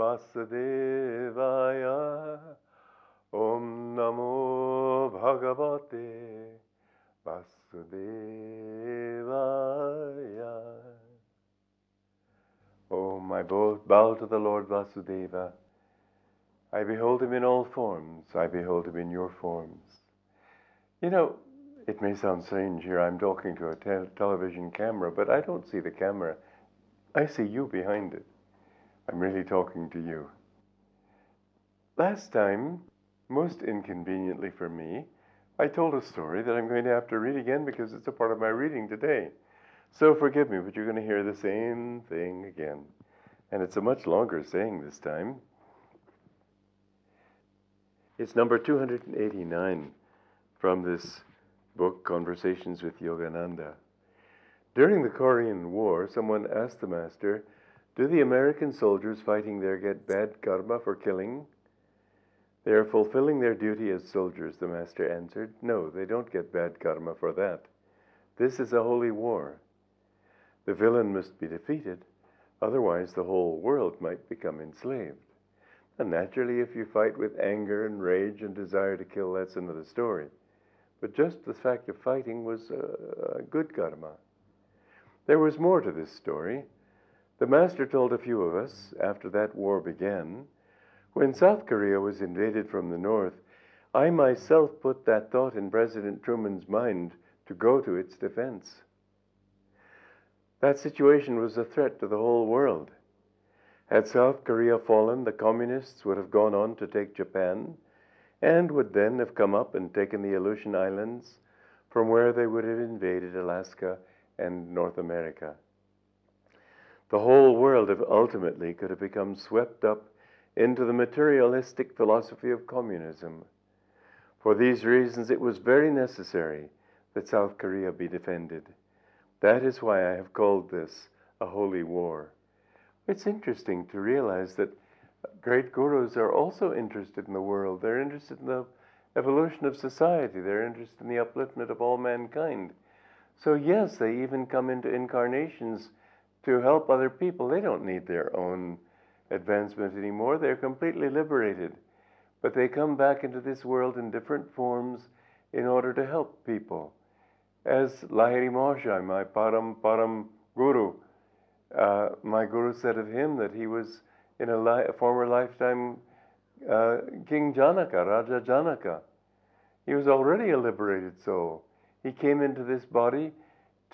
Vasudevaya. Om Namo Bhagavate Vasudevaya. Oh, I bow to the Lord Vasudeva. I behold him in all forms. I behold him in your forms. You know, it may sound strange here. I'm talking to a te- television camera, but I don't see the camera. I see you behind it. I'm really talking to you. Last time, most inconveniently for me, I told a story that I'm going to have to read again because it's a part of my reading today. So forgive me, but you're going to hear the same thing again. And it's a much longer saying this time. It's number 289 from this book, Conversations with Yogananda. During the Korean War, someone asked the master, Do the American soldiers fighting there get bad karma for killing? They are fulfilling their duty as soldiers, the master answered. No, they don't get bad karma for that. This is a holy war. The villain must be defeated, otherwise, the whole world might become enslaved. And naturally, if you fight with anger and rage and desire to kill, that's another story. But just the fact of fighting was a good karma. There was more to this story. The master told a few of us, after that war began, when South Korea was invaded from the north, I myself put that thought in President Truman's mind to go to its defense. That situation was a threat to the whole world. Had South Korea fallen, the communists would have gone on to take Japan and would then have come up and taken the Aleutian Islands, from where they would have invaded Alaska and North America. The whole world if ultimately could have become swept up into the materialistic philosophy of communism. For these reasons, it was very necessary that South Korea be defended. That is why I have called this a holy war. It's interesting to realize that great gurus are also interested in the world. They're interested in the evolution of society. They're interested in the upliftment of all mankind. So, yes, they even come into incarnations to help other people. They don't need their own advancement anymore. They're completely liberated. But they come back into this world in different forms in order to help people. As Lahiri Mahasaya, my Param Param Guru, uh, my Guru said of him that he was in a, li- a former lifetime uh, King Janaka, Raja Janaka. He was already a liberated soul. He came into this body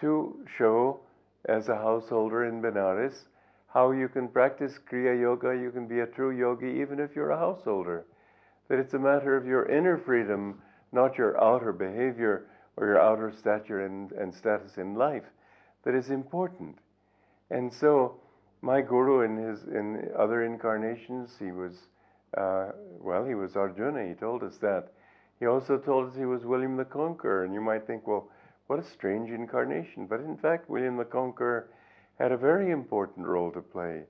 to show, as a householder in Benares, how you can practice Kriya Yoga, you can be a true yogi even if you're a householder. That it's a matter of your inner freedom, not your outer behavior or your outer stature and, and status in life, that is important. And so, my guru in his in other incarnations, he was uh, well, he was Arjuna. He told us that. He also told us he was William the Conqueror, and you might think, well, what a strange incarnation. But in fact, William the Conqueror had a very important role to play.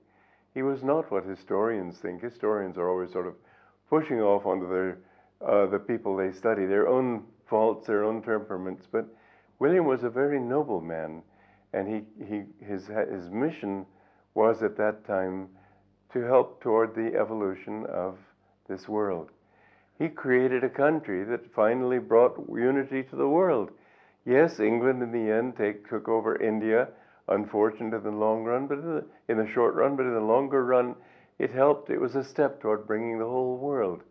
He was not what historians think. Historians are always sort of pushing off onto their, uh, the people they study, their own faults, their own temperaments. But William was a very noble man, and he, he, his, his mission was at that time to help toward the evolution of this world. He created a country that finally brought unity to the world. Yes, England in the end take, took over India, unfortunate in the long run, but in the, in the short run, but in the longer run, it helped. It was a step toward bringing the whole world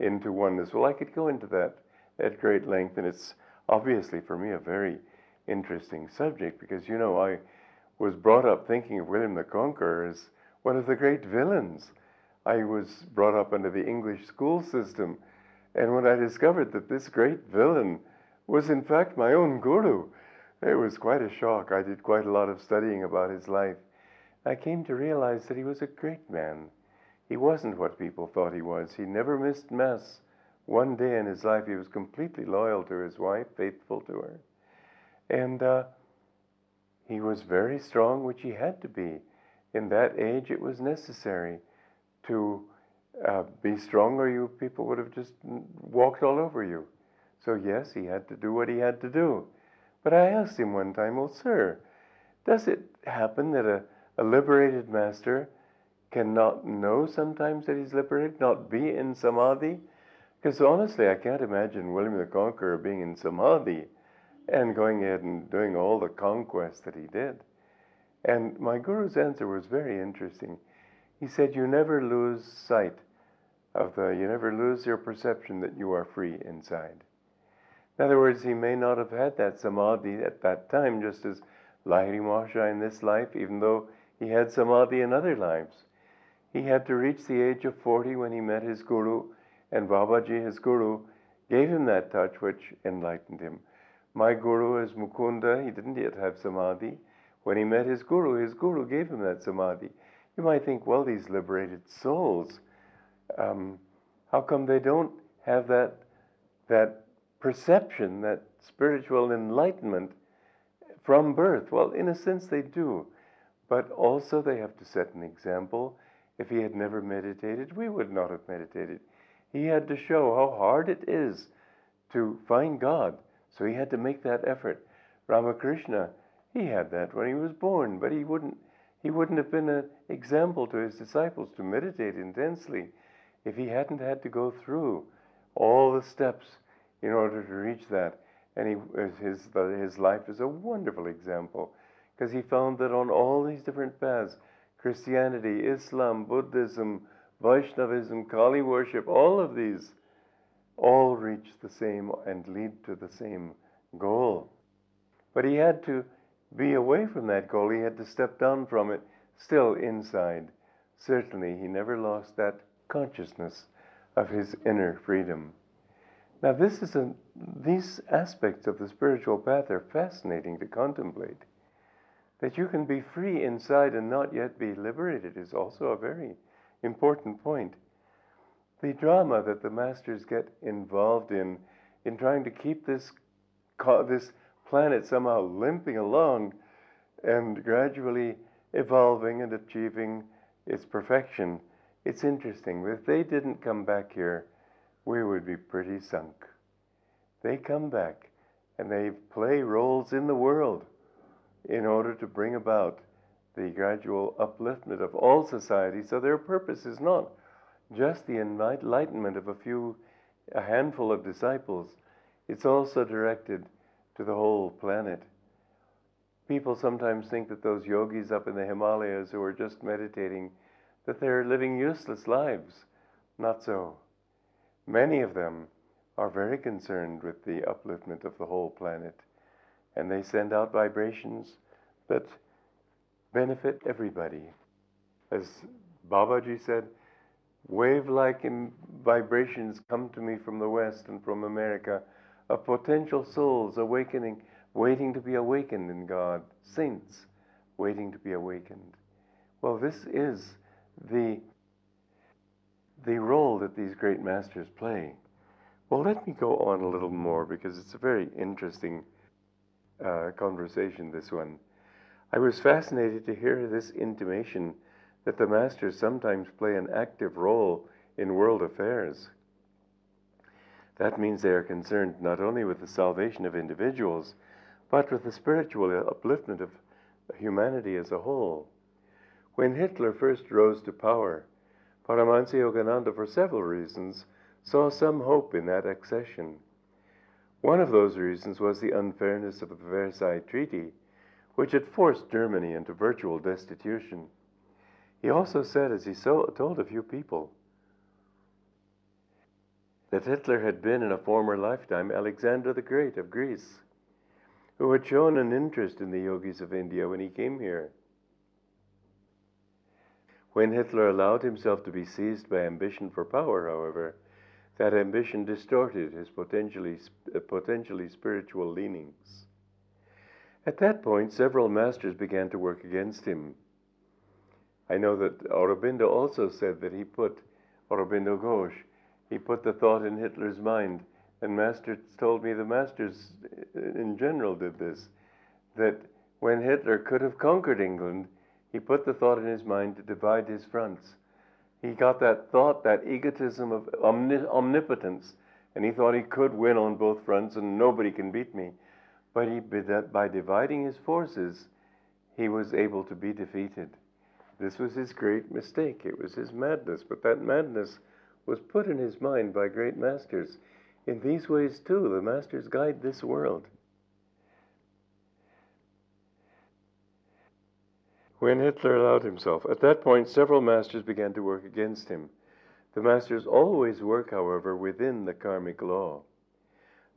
into oneness. Well, I could go into that at great length, and it's obviously for me a very interesting subject because, you know, I was brought up thinking of William the Conqueror as one of the great villains. I was brought up under the English school system, and when I discovered that this great villain was in fact my own guru, it was quite a shock. I did quite a lot of studying about his life. I came to realize that he was a great man. He wasn't what people thought he was. He never missed Mass. One day in his life, he was completely loyal to his wife, faithful to her. And uh, he was very strong, which he had to be. In that age, it was necessary to uh, be strong, or you people would have just walked all over you. So, yes, he had to do what he had to do. But I asked him one time, Well, sir, does it happen that a, a liberated master cannot know sometimes that he's liberated, not be in samadhi. Because honestly, I can't imagine William the Conqueror being in samadhi and going ahead and doing all the conquests that he did. And my guru's answer was very interesting. He said, You never lose sight of the, you never lose your perception that you are free inside. In other words, he may not have had that samadhi at that time, just as Lahiri Mahasaya in this life, even though he had samadhi in other lives. He had to reach the age of 40 when he met his guru, and Babaji, his guru, gave him that touch which enlightened him. My guru is Mukunda, he didn't yet have samadhi. When he met his guru, his guru gave him that samadhi. You might think, well, these liberated souls, um, how come they don't have that, that perception, that spiritual enlightenment from birth? Well, in a sense, they do. But also, they have to set an example. If he had never meditated, we would not have meditated. He had to show how hard it is to find God. So he had to make that effort. Ramakrishna, he had that when he was born, but he wouldn't he wouldn't have been an example to his disciples to meditate intensely if he hadn't had to go through all the steps in order to reach that. And he, his, his life is a wonderful example because he found that on all these different paths Christianity, Islam, Buddhism, Vaishnavism, Kali worship, all of these all reach the same and lead to the same goal. But he had to be away from that goal. He had to step down from it, still inside. Certainly, he never lost that consciousness of his inner freedom. Now, this is a, these aspects of the spiritual path are fascinating to contemplate. That you can be free inside and not yet be liberated is also a very important point. The drama that the masters get involved in, in trying to keep this, this planet somehow limping along and gradually evolving and achieving its perfection. It's interesting. If they didn't come back here, we would be pretty sunk. They come back and they play roles in the world in order to bring about the gradual upliftment of all society. So their purpose is not just the enlightenment of a few, a handful of disciples. It's also directed to the whole planet. People sometimes think that those yogis up in the Himalayas who are just meditating, that they're living useless lives. Not so. Many of them are very concerned with the upliftment of the whole planet, and they send out vibrations that benefit everybody. As Babaji said, wave like vibrations come to me from the West and from America of potential souls awakening, waiting to be awakened in God, saints waiting to be awakened. Well, this is the, the role that these great masters play. Well, let me go on a little more because it's a very interesting uh, conversation, this one. I was fascinated to hear this intimation that the masters sometimes play an active role in world affairs. That means they are concerned not only with the salvation of individuals, but with the spiritual upliftment of humanity as a whole. When Hitler first rose to power, Paramhansa Yogananda, for several reasons, saw some hope in that accession. One of those reasons was the unfairness of the Versailles Treaty, which had forced Germany into virtual destitution. He also said, as he so, told a few people, that Hitler had been in a former lifetime Alexander the Great of Greece, who had shown an interest in the yogis of India when he came here. When Hitler allowed himself to be seized by ambition for power, however, that ambition distorted his potentially, uh, potentially spiritual leanings. At that point, several masters began to work against him. I know that Aurobindo also said that he put, Aurobindo Ghosh, he put the thought in Hitler's mind. And Masters told me the Masters in general did this that when Hitler could have conquered England, he put the thought in his mind to divide his fronts. He got that thought, that egotism of omni- omnipotence, and he thought he could win on both fronts and nobody can beat me. But he, by dividing his forces, he was able to be defeated. This was his great mistake. It was his madness. But that madness was put in his mind by great masters. In these ways, too, the masters guide this world. When Hitler allowed himself, at that point, several masters began to work against him. The masters always work, however, within the karmic law.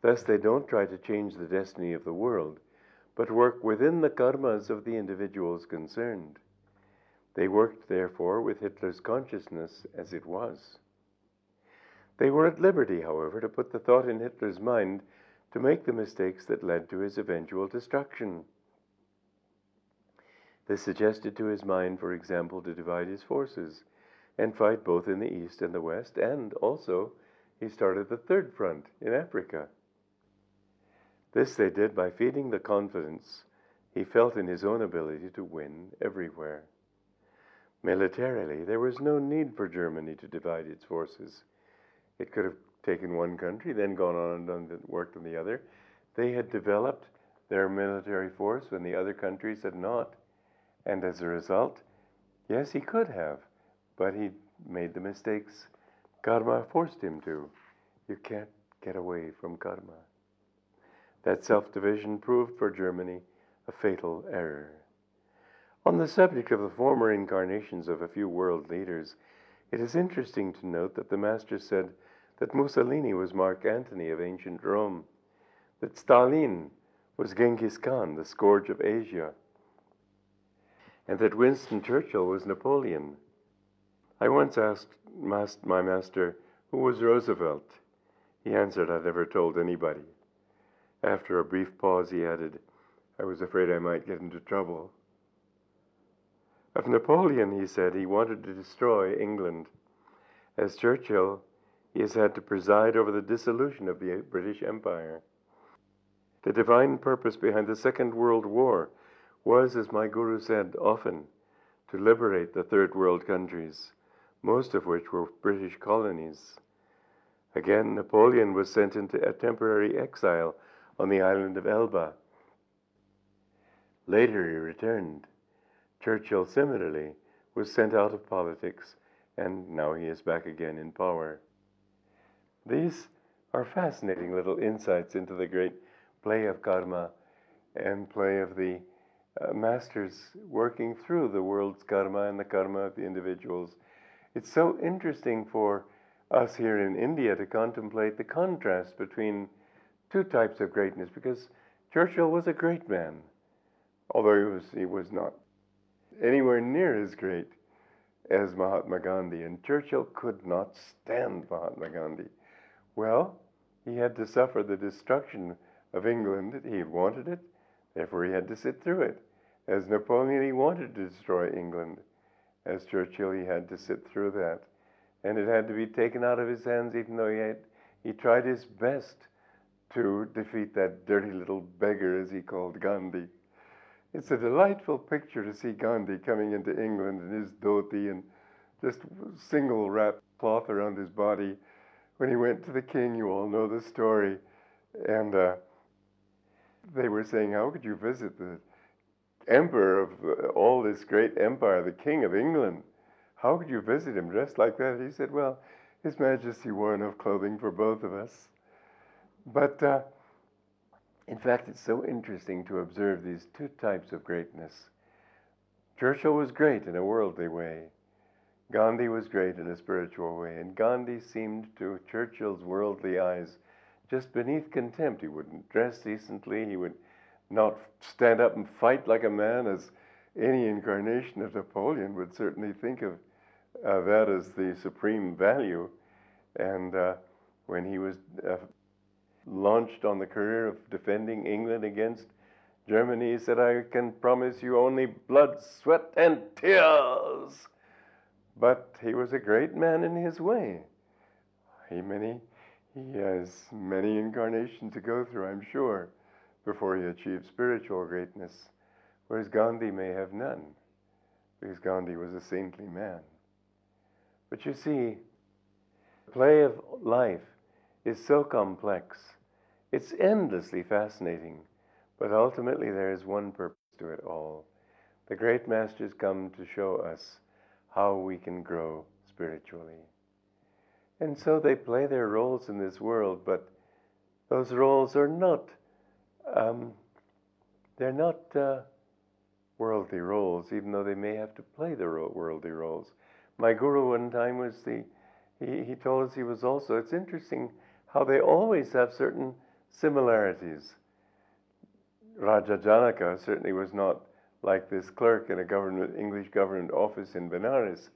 Thus, they don't try to change the destiny of the world, but work within the karmas of the individuals concerned. They worked, therefore, with Hitler's consciousness as it was. They were at liberty, however, to put the thought in Hitler's mind to make the mistakes that led to his eventual destruction. They suggested to his mind, for example, to divide his forces and fight both in the east and the west, and also he started the third front in Africa. This they did by feeding the confidence he felt in his own ability to win everywhere. Militarily, there was no need for Germany to divide its forces. It could have taken one country, then gone on and done worked on the other. They had developed their military force when the other countries had not. And as a result, yes, he could have, but he made the mistakes karma forced him to. You can't get away from karma. That self division proved for Germany a fatal error. On the subject of the former incarnations of a few world leaders, it is interesting to note that the Master said that Mussolini was Mark Antony of ancient Rome, that Stalin was Genghis Khan, the scourge of Asia, and that Winston Churchill was Napoleon. I once asked my master, who was Roosevelt? He answered, I never told anybody. After a brief pause, he added, I was afraid I might get into trouble. Of Napoleon, he said, he wanted to destroy England. As Churchill, he has had to preside over the dissolution of the British Empire. The divine purpose behind the Second World War was, as my Guru said often, to liberate the Third World countries, most of which were British colonies. Again, Napoleon was sent into a temporary exile on the island of Elba. Later he returned. Churchill, similarly, was sent out of politics, and now he is back again in power. These are fascinating little insights into the great play of karma and play of the uh, masters working through the world's karma and the karma of the individuals. It's so interesting for us here in India to contemplate the contrast between two types of greatness because Churchill was a great man, although he was, he was not anywhere near as great as Mahatma Gandhi, and Churchill could not stand Mahatma Gandhi. Well, he had to suffer the destruction of England. He wanted it, therefore he had to sit through it. As Napoleon, he wanted to destroy England. As Churchill, he had to sit through that. And it had to be taken out of his hands, even though he, had, he tried his best to defeat that dirty little beggar, as he called Gandhi. It's a delightful picture to see Gandhi coming into England in his dhoti and just single wrapped cloth around his body. When he went to the king, you all know the story. And uh, they were saying, How could you visit the emperor of all this great empire, the king of England? How could you visit him dressed like that? He said, Well, His Majesty wore enough clothing for both of us. But uh, in fact, it's so interesting to observe these two types of greatness. Churchill was great in a worldly way. Gandhi was great in a spiritual way, and Gandhi seemed to Churchill's worldly eyes just beneath contempt. He wouldn't dress decently, he would not stand up and fight like a man, as any incarnation of Napoleon would certainly think of uh, that as the supreme value. And uh, when he was uh, launched on the career of defending England against Germany, he said, I can promise you only blood, sweat, and tears. But he was a great man in his way. He, many, he has many incarnations to go through, I'm sure, before he achieves spiritual greatness, whereas Gandhi may have none, because Gandhi was a saintly man. But you see, the play of life is so complex. It's endlessly fascinating, but ultimately there is one purpose to it all. The great masters come to show us how we can grow spiritually. And so they play their roles in this world, but those roles are not, um, they're not uh, worldly roles, even though they may have to play the worldly roles. My guru one time was the, he, he told us he was also, it's interesting how they always have certain similarities. Raja Janaka certainly was not like this clerk in a government English government office in Benares,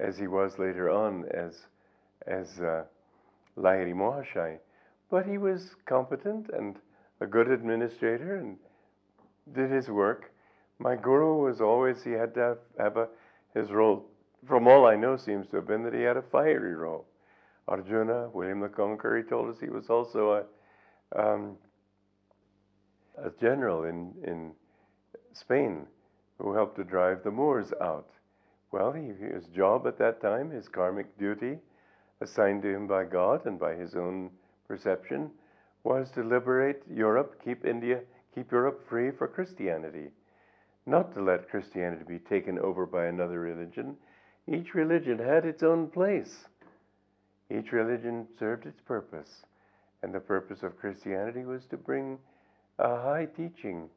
as he was later on as as uh, Lahiri but he was competent and a good administrator and did his work. My guru was always he had to have, have a his role. From all I know, seems to have been that he had a fiery role. Arjuna, William the Conqueror, he told us he was also a um, a general in, in Spain who helped to drive the Moors out. Well, he, his job at that time, his karmic duty, assigned to him by God and by his own perception, was to liberate Europe, keep India, keep Europe free for Christianity, not to let Christianity be taken over by another religion. Each religion had its own place. Each religion served its purpose, and the purpose of Christianity was to bring a high teaching.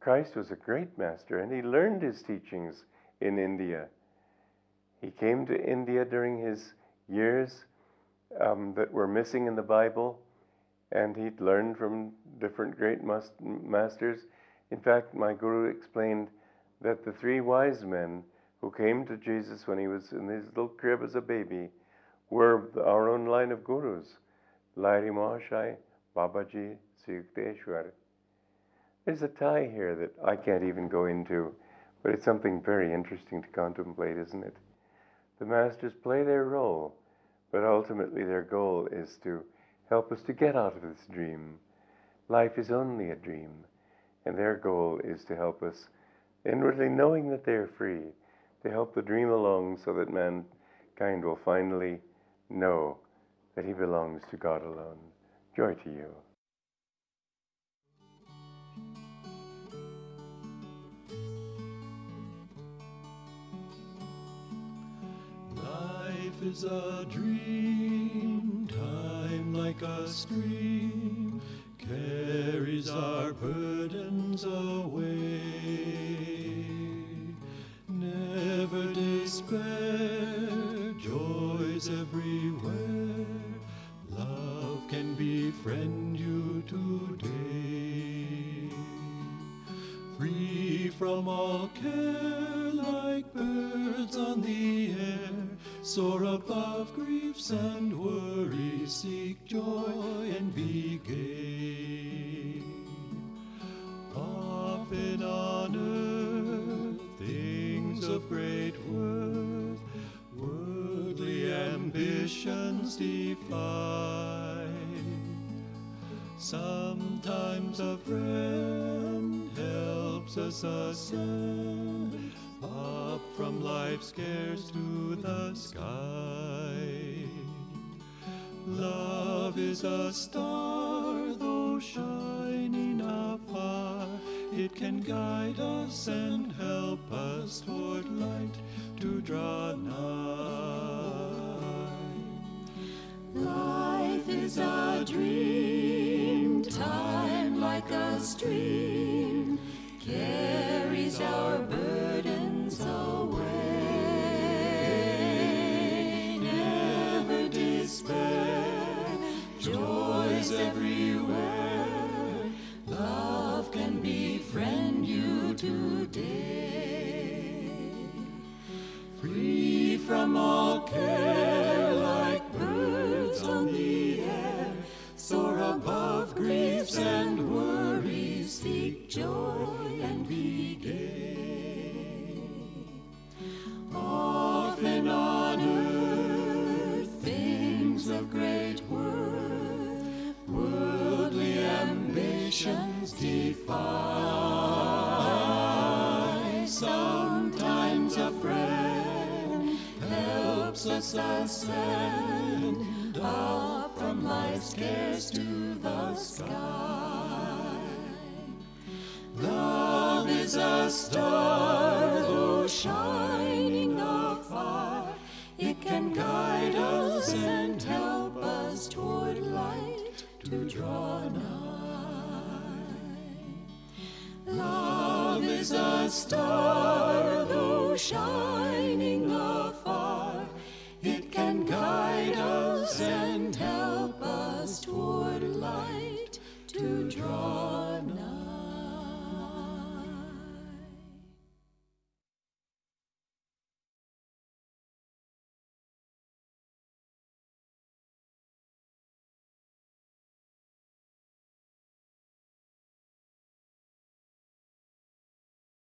Christ was a great master, and he learned his teachings in India. He came to India during his years um, that were missing in the Bible, and he'd learned from different great must- masters. In fact, my guru explained that the three wise men who came to Jesus when he was in his little crib as a baby were our own line of gurus Lahiri Mahasaya, Babaji, Sri there's a tie here that I can't even go into, but it's something very interesting to contemplate, isn't it? The masters play their role, but ultimately their goal is to help us to get out of this dream. Life is only a dream, and their goal is to help us inwardly knowing that they are free, to help the dream along so that mankind will finally know that he belongs to God alone. Joy to you. Is a dream, time like a stream carries our burdens away. Defy. Sometimes a friend helps us ascend up from life's cares to the sky. Love is a star, though shining afar, it can guide us and help us toward light to draw nigh. A dream, time like a stream carries our burdens away. Never despair, joys everywhere. Love can befriend you today. Free from all joy and be gay. Often on earth, things of great worth, worldly ambitions defy. Sometimes a friend helps us ascend up from life's cares to star, though shining afar, far, it can guide us and help us toward light to draw nigh. Love is a star, though shining afar, far, it can guide us and help us toward light to draw.